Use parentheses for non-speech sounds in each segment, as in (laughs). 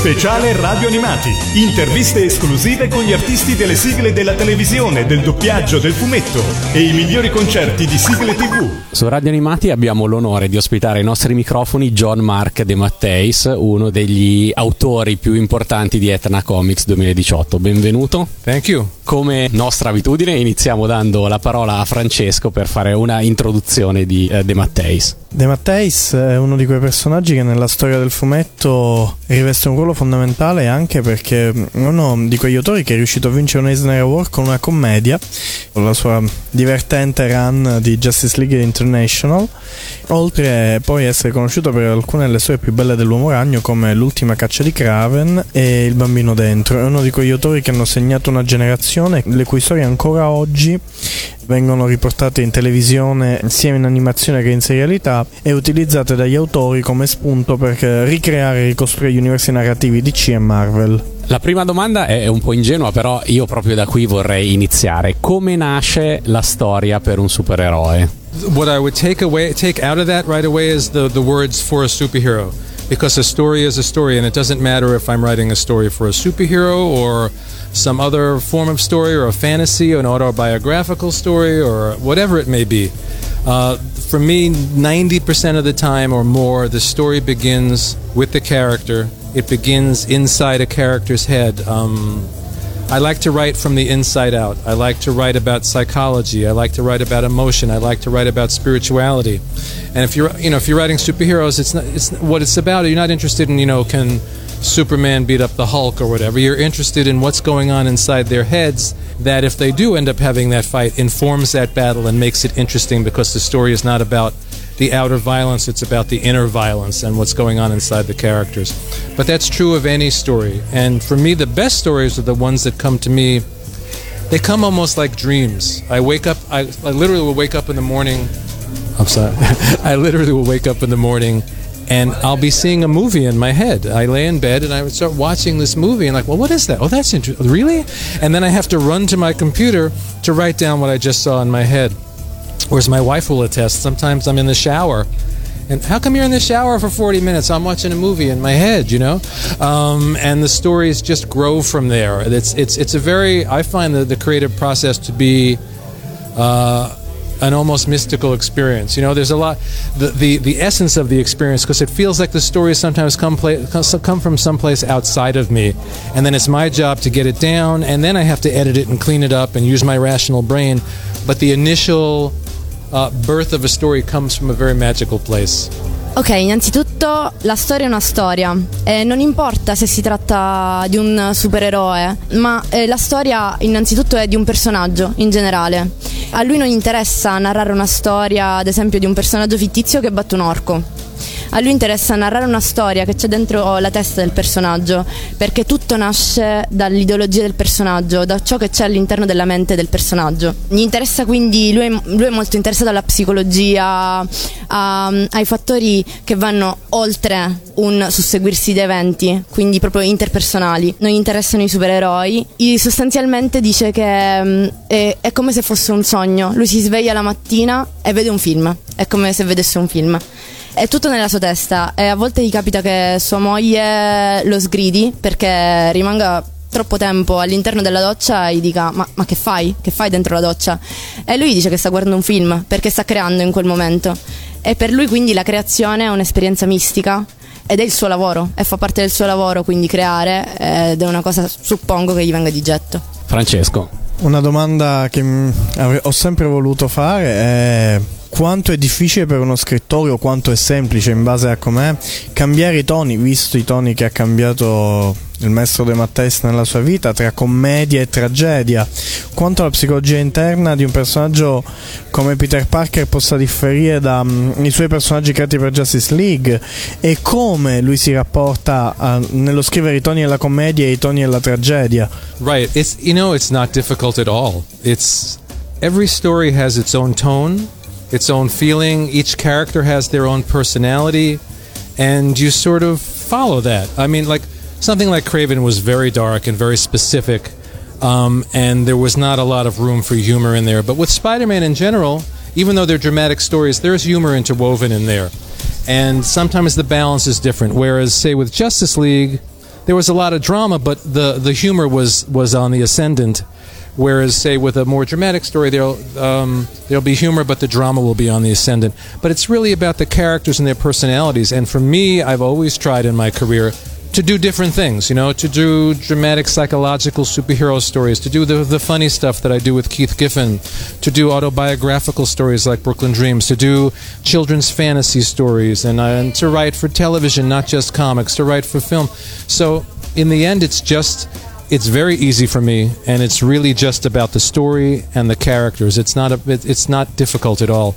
Speciale Radio Animati. Interviste esclusive con gli artisti delle sigle della televisione, del doppiaggio, del fumetto e i migliori concerti di sigle TV. Su Radio Animati abbiamo l'onore di ospitare ai nostri microfoni John Mark De Matteis, uno degli autori più importanti di Etna Comics 2018. Benvenuto. Thank you. Come nostra abitudine iniziamo dando la parola a Francesco per fare una introduzione di eh, De Matteis. De Matteis è uno di quei personaggi che nella storia del fumetto riveste un ruolo fondamentale anche perché è uno di quegli autori che è riuscito a vincere un Eisner Award con una commedia, con la sua divertente run di Justice League International, oltre poi essere conosciuto per alcune delle storie più belle dell'uomo ragno come L'ultima caccia di Craven e Il bambino dentro. È uno di quegli autori che hanno segnato una generazione le cui storie ancora oggi vengono riportate in televisione sia in animazione che in serialità e utilizzate dagli autori come spunto per ricreare e ricostruire gli universi narrativi DC e Marvel. La prima domanda è un po' ingenua, però io proprio da qui vorrei iniziare. Come nasce la storia per un supereroe? What I would take away, take out of that right away is the, the words for a superhero. Because a story is a story, and it doesn't matter if I'm writing a story for a superhero or some other form of story or a fantasy or an autobiographical story or whatever it may be. Uh, for me, 90% of the time or more, the story begins with the character. It begins inside a character's head. Um, I like to write from the inside out. I like to write about psychology. I like to write about emotion. I like to write about spirituality. And if you're, you know, if you're writing superheroes, it's not, it's what it's about. You're not interested in, you know, can Superman beat up the Hulk or whatever. You're interested in what's going on inside their heads that if they do end up having that fight informs that battle and makes it interesting because the story is not about the outer violence, it's about the inner violence and what's going on inside the characters. But that's true of any story. And for me, the best stories are the ones that come to me. They come almost like dreams. I wake up, I, I literally will wake up in the morning. I'm sorry. (laughs) I literally will wake up in the morning and I'll be seeing a movie in my head. I lay in bed and I would start watching this movie and like, well, what is that? Oh, that's interesting. Really? And then I have to run to my computer to write down what I just saw in my head. Whereas my wife will attest, sometimes I'm in the shower. And how come you're in the shower for 40 minutes? I'm watching a movie in my head, you know? Um, and the stories just grow from there. It's, it's, it's a very, I find the, the creative process to be uh, an almost mystical experience. You know, there's a lot, the, the, the essence of the experience, because it feels like the stories sometimes come, play, come from someplace outside of me. And then it's my job to get it down, and then I have to edit it and clean it up and use my rational brain. But the initial uh, birth of a story comes from a very magical place. Ok, innanzitutto la storia è una storia e non importa se si tratta di un supereroe, ma eh, la storia innanzitutto è di un personaggio in generale. A lui non interessa narrare una storia, ad esempio, di un personaggio fittizio che batte un orco a lui interessa narrare una storia che c'è dentro la testa del personaggio, perché tutto nasce dall'ideologia del personaggio, da ciò che c'è all'interno della mente del personaggio. Gli interessa quindi, lui è, lui è molto interessato alla psicologia, a, ai fattori che vanno oltre un susseguirsi di eventi, quindi proprio interpersonali. Non gli interessano i supereroi. I, sostanzialmente dice che um, è, è come se fosse un sogno. Lui si sveglia la mattina e vede un film. È come se vedesse un film. È tutto nella sua testa e a volte gli capita che sua moglie lo sgridi perché rimanga troppo tempo all'interno della doccia e gli dica ma, ma, che fai? Che fai dentro la doccia? E lui dice che sta guardando un film perché sta creando in quel momento e per lui quindi la creazione è un'esperienza mistica ed è il suo lavoro e fa parte del suo lavoro quindi creare ed è una cosa suppongo che gli venga di getto. Francesco. Una domanda che ho sempre voluto fare è quanto è difficile per uno scrittore o quanto è semplice in base a com'è cambiare i toni, visto i toni che ha cambiato il maestro De Matteis nella sua vita, tra commedia e tragedia, quanto la psicologia interna di un personaggio come Peter Parker possa differire dai mm, suoi personaggi creati per Justice League e come lui si rapporta a, nello scrivere i toni della commedia e i toni della tragedia. Right, it's, you know, it's not difficult at all. It's, every story has its own tone. Its own feeling. Each character has their own personality, and you sort of follow that. I mean, like something like Craven was very dark and very specific, um, and there was not a lot of room for humor in there. But with Spider Man in general, even though they're dramatic stories, there's humor interwoven in there. And sometimes the balance is different. Whereas, say, with Justice League, there was a lot of drama, but the the humor was was on the ascendant. Whereas, say, with a more dramatic story, there'll um, there'll be humor, but the drama will be on the ascendant. But it's really about the characters and their personalities. And for me, I've always tried in my career to do different things, you know, to do dramatic psychological superhero stories, to do the, the funny stuff that I do with Keith Giffen, to do autobiographical stories like Brooklyn Dreams, to do children's fantasy stories, and, uh, and to write for television, not just comics, to write for film. So in the end, it's just. It's very easy for me, and it's really just about the story and the characters. It's not a, it, it's not difficult at all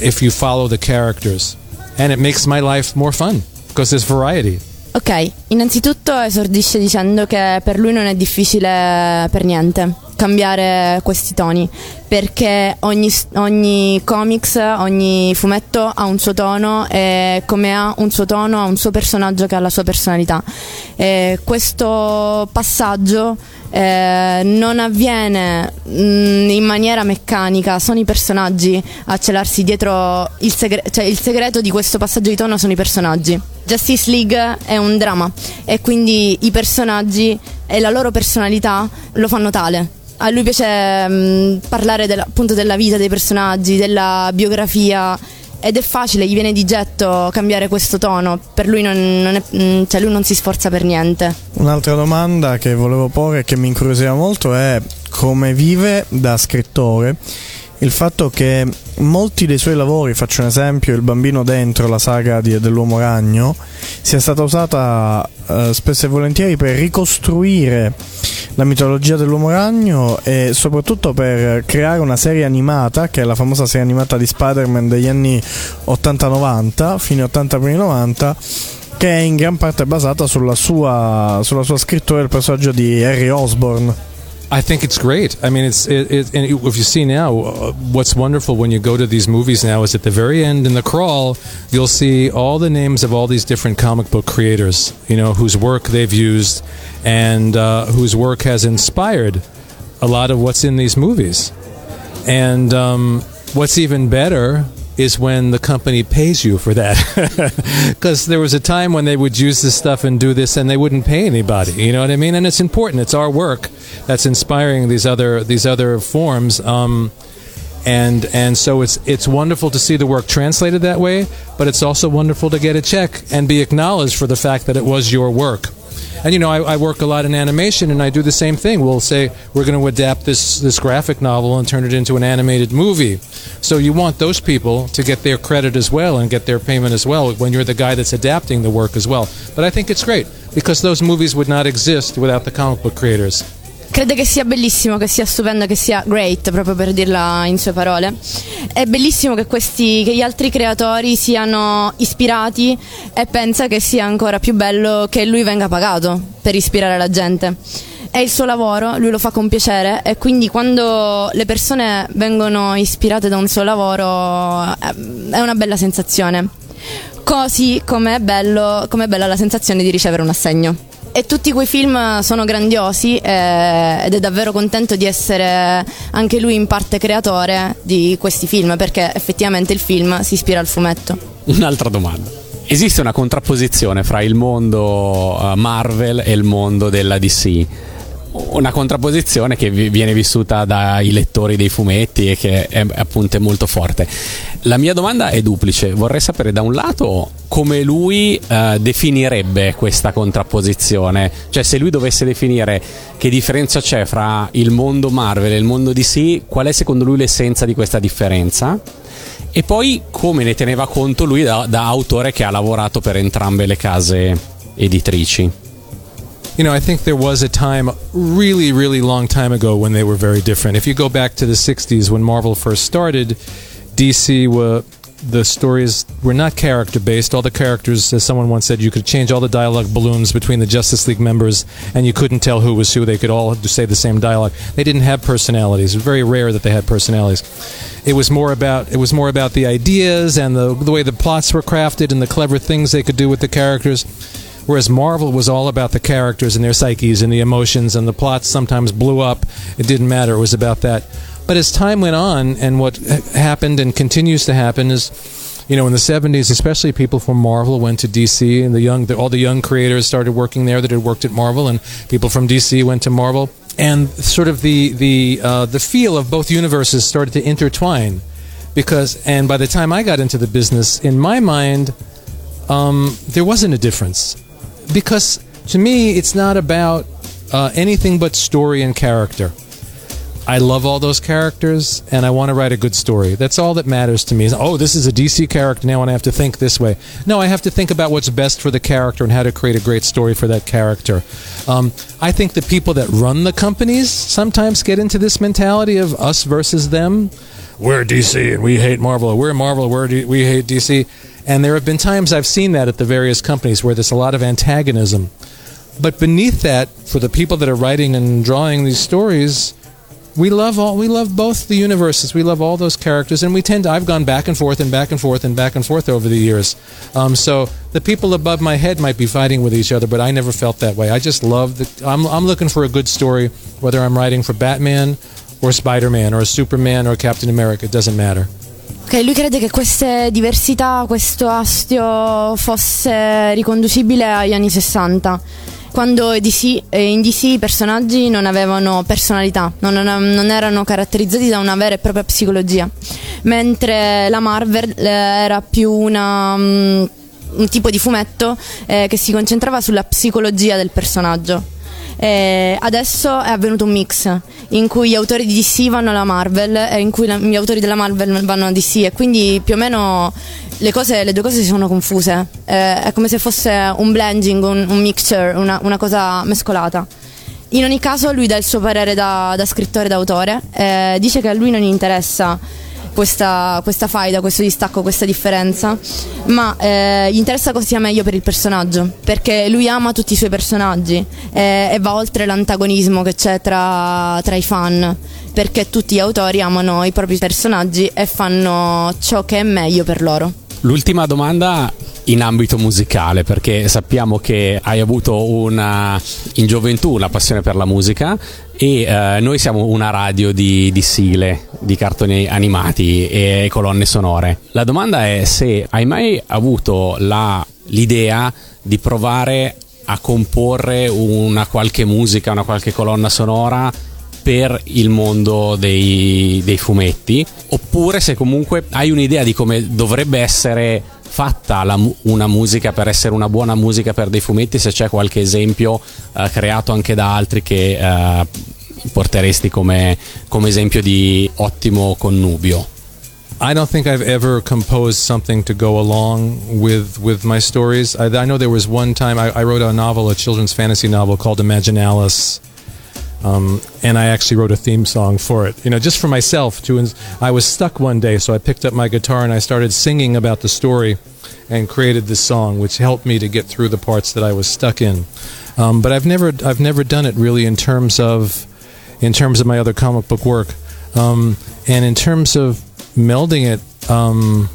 if you follow the characters, and it makes my life more fun because there's variety. Ok, innanzitutto esordisce dicendo che per lui non è difficile eh, per niente cambiare questi toni perché ogni, ogni comics, ogni fumetto ha un suo tono e come ha un suo tono ha un suo personaggio che ha la sua personalità. E questo passaggio eh, non avviene mh, in maniera meccanica, sono i personaggi a celarsi dietro il, segre- cioè il segreto di questo passaggio di tono sono i personaggi. Justice League è un dramma e quindi i personaggi e la loro personalità lo fanno tale. A lui piace mh, parlare della, appunto della vita dei personaggi, della biografia ed è facile, gli viene di getto cambiare questo tono, per lui non, non, è, cioè lui non si sforza per niente. Un'altra domanda che volevo porre e che mi incuriosiva molto è come vive da scrittore il fatto che molti dei suoi lavori, faccio un esempio, Il bambino dentro la saga di, dell'uomo ragno, sia stata usata eh, spesso e volentieri per ricostruire la mitologia dell'uomo ragno e soprattutto per creare una serie animata, che è la famosa serie animata di Spider-Man degli anni 80-90, fine 80 primi 90 che è in gran parte basata sulla sua, sulla sua scrittura del personaggio di Harry Osborne. I think it's great. I mean, it's it, it, and if you see now, uh, what's wonderful when you go to these movies now is at the very end in the crawl, you'll see all the names of all these different comic book creators, you know, whose work they've used and uh, whose work has inspired a lot of what's in these movies. And um, what's even better is when the company pays you for that. (laughs) Because there was a time when they would use this stuff and do this and they wouldn't pay anybody. You know what I mean? And it's important. It's our work that's inspiring these other these other forms. Um, and and so it's it's wonderful to see the work translated that way, but it's also wonderful to get a check and be acknowledged for the fact that it was your work. And you know, I, I, work a lot in animation, and I do the same thing. We'll say we're going to adapt this this graphic novel and turn it into an animated movie. So you want those people to get their credit as well and get their payment as well when you're the guy that's adapting the work as well. But I think it's great because those movies would not exist without the comic book creators. Crede che sia bellissimo, che sia stupendo, che sia great, proprio per dirla in sue parole. È bellissimo che, questi, che gli altri creatori siano ispirati e pensa che sia ancora più bello che lui venga pagato per ispirare la gente. È il suo lavoro, lui lo fa con piacere e quindi quando le persone vengono ispirate da un suo lavoro è una bella sensazione. Così come è bella la sensazione di ricevere un assegno. E tutti quei film sono grandiosi eh, ed è davvero contento di essere anche lui in parte creatore di questi film perché effettivamente il film si ispira al fumetto. Un'altra domanda. Esiste una contrapposizione fra il mondo uh, Marvel e il mondo della DC? Una contrapposizione che viene vissuta dai lettori dei fumetti e che è appunto molto forte. La mia domanda è duplice, vorrei sapere da un lato come lui eh, definirebbe questa contrapposizione, cioè se lui dovesse definire che differenza c'è fra il mondo Marvel e il mondo DC, qual è secondo lui l'essenza di questa differenza? E poi come ne teneva conto lui da, da autore che ha lavorato per entrambe le case editrici? You know, I think there was a time, really, really long time ago, when they were very different. If you go back to the 60s when Marvel first started, DC were. The stories were not character based. All the characters, as someone once said, you could change all the dialogue balloons between the Justice League members, and you couldn't tell who was who. They could all say the same dialogue. They didn't have personalities. It was very rare that they had personalities. It was more about it was more about the ideas and the the way the plots were crafted and the clever things they could do with the characters Whereas Marvel was all about the characters and their psyches and the emotions, and the plots sometimes blew up. It didn't matter. It was about that. But as time went on, and what happened and continues to happen is you know, in the 70s, especially people from Marvel went to DC, and the young, the, all the young creators started working there that had worked at Marvel, and people from DC went to Marvel, and sort of the the uh, the feel of both universes started to intertwine, because and by the time I got into the business, in my mind, um, there wasn't a difference, because to me, it's not about uh, anything but story and character. I love all those characters and I want to write a good story. That's all that matters to me. Is, oh, this is a DC character now and I have to think this way. No, I have to think about what's best for the character and how to create a great story for that character. Um, I think the people that run the companies sometimes get into this mentality of us versus them. We're DC and we hate Marvel. We're Marvel. We're D- we hate DC. And there have been times I've seen that at the various companies where there's a lot of antagonism. But beneath that, for the people that are writing and drawing these stories, we love all we love both the universes. We love all those characters. And we tend to i've gone back and forth and back and forth and back and forth over the years. Um, so the people above my head might be fighting with each other but i never felt that way. I just love the i'm, I'm looking for a good story whether i'm writing for batman or spider-man or superman or captain america it doesn't matter Ok, lui crede che queste diversità, questo astio fosse riconducibile agli anni 60 quando DC, eh, in DC i personaggi non avevano personalità, non, non, erano caratterizzati da una vera e propria psicologia, mentre la Marvel eh, era più una, um, un tipo di fumetto eh, che si concentrava sulla psicologia del personaggio. Eh, adesso è avvenuto un mix in cui gli autori di DC vanno alla Marvel e in cui la, gli autori della Marvel vanno a DC e quindi più o meno le, cose, le due cose si sono confuse. Eh, è come se fosse un blending, un, un mixture, una, una, cosa mescolata. In ogni caso lui dà il suo parere da, da scrittore d'autore, eh, dice che a lui non interessa questa, questa faida, questo distacco, questa differenza, ma eh, gli interessa cosa sia meglio per il personaggio, perché lui ama tutti i suoi personaggi eh, e va oltre l'antagonismo che c'è tra, tra i fan, perché tutti gli autori amano i propri personaggi e fanno ciò che è meglio per loro. L'ultima domanda in ambito musicale perché sappiamo che hai avuto una, in gioventù una passione per la musica e eh, noi siamo una radio di, di, sigle, di cartoni animati e colonne sonore. La domanda è se hai mai avuto la, l'idea di provare a comporre una qualche musica, una qualche colonna sonora per il mondo dei, dei fumetti oppure se comunque hai un'idea di come dovrebbe essere fatta la, una musica per essere una buona musica per dei fumetti, se c'è qualche esempio uh, creato anche da altri che uh, porteresti come, come esempio di ottimo connubio. I don't think I've ever composed something to go along with with my stories. I, I know there was one time I, I, wrote a novel, a children's fantasy novel called Imaginalis, um, and I actually wrote a theme song for it. You know, just for myself. To I was stuck one day, so I picked up my guitar and I started singing about the story, and created this song, which helped me to get through the parts that I was stuck in. Um, but I've never I've never done it really in terms of in terms of my other comic book work, um, and in terms of melding it. Um,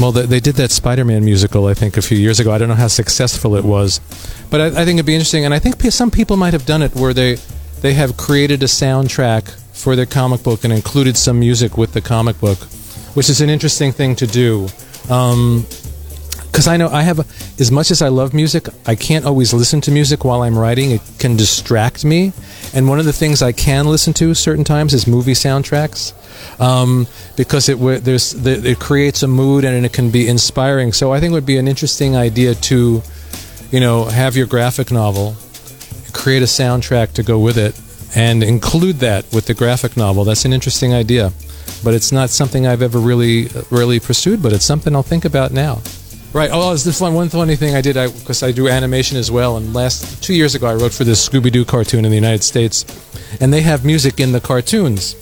well, they did that Spider-Man musical, I think, a few years ago. I don't know how successful it was, but I, I think it'd be interesting. And I think some people might have done it where they they have created a soundtrack for their comic book and included some music with the comic book, which is an interesting thing to do. Um, because I know I have, as much as I love music, I can't always listen to music while I'm writing. It can distract me. And one of the things I can listen to certain times is movie soundtracks, um, because it there's it creates a mood and it can be inspiring. So I think it would be an interesting idea to, you know, have your graphic novel create a soundtrack to go with it and include that with the graphic novel. That's an interesting idea, but it's not something I've ever really really pursued. But it's something I'll think about now. Right. Oh, is this one one funny thing I did? I because I do animation as well. And last two years ago, I wrote for this Scooby Doo cartoon in the United States, and they have music in the cartoons.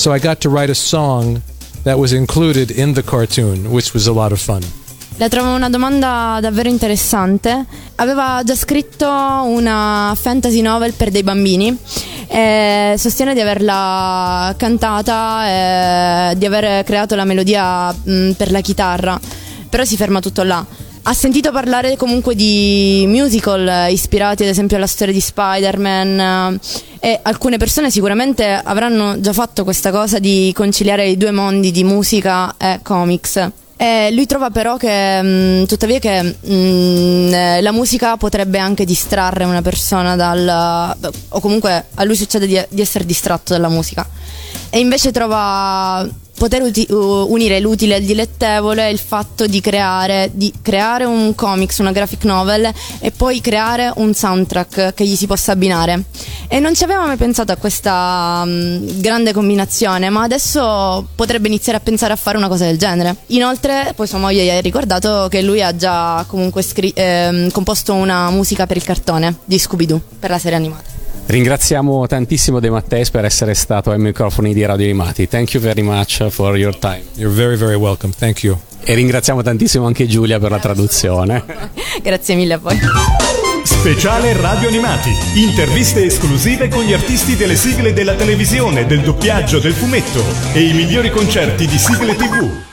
So I got to write a song that was included in the cartoon, which was a lot of fun. La trovo una domanda davvero interessante. Aveva già scritto una fantasy novel per dei bambini e sostiene di averla cantata e di aver creato la melodia mh, per la chitarra, però si ferma tutto là. Ha sentito parlare comunque di musical ispirati ad esempio alla storia di Spider-Man e alcune persone sicuramente avranno già fatto questa cosa di conciliare i due mondi di musica e comics E lui trova però che, mh, tuttavia, che mh, eh, la musica potrebbe anche distrarre una persona dal. o comunque a lui succede di, di essere distratto dalla musica. E invece trova poter uti- unire l'utile al dilettevole il fatto di creare, di creare un comics, una graphic novel e poi creare un soundtrack che gli si possa abbinare. E non ci aveva mai pensato a questa um, grande combinazione, ma adesso potrebbe iniziare a pensare a fare una cosa del genere. Inoltre, poi sua moglie gli ha ricordato che lui ha già comunque scri- ehm, composto una musica per il cartone di Scooby-Doo per la serie animata. Ringraziamo tantissimo De Matteis per essere stato ai microfoni di Radio Animati. Thank you very much for your time. You're very, very welcome. Thank you. E ringraziamo tantissimo anche Giulia per la traduzione. (laughs) Grazie mille a voi. Speciale Radio Animati. Interviste esclusive con gli artisti delle sigle della televisione, del doppiaggio, del fumetto e i migliori concerti di sigle TV.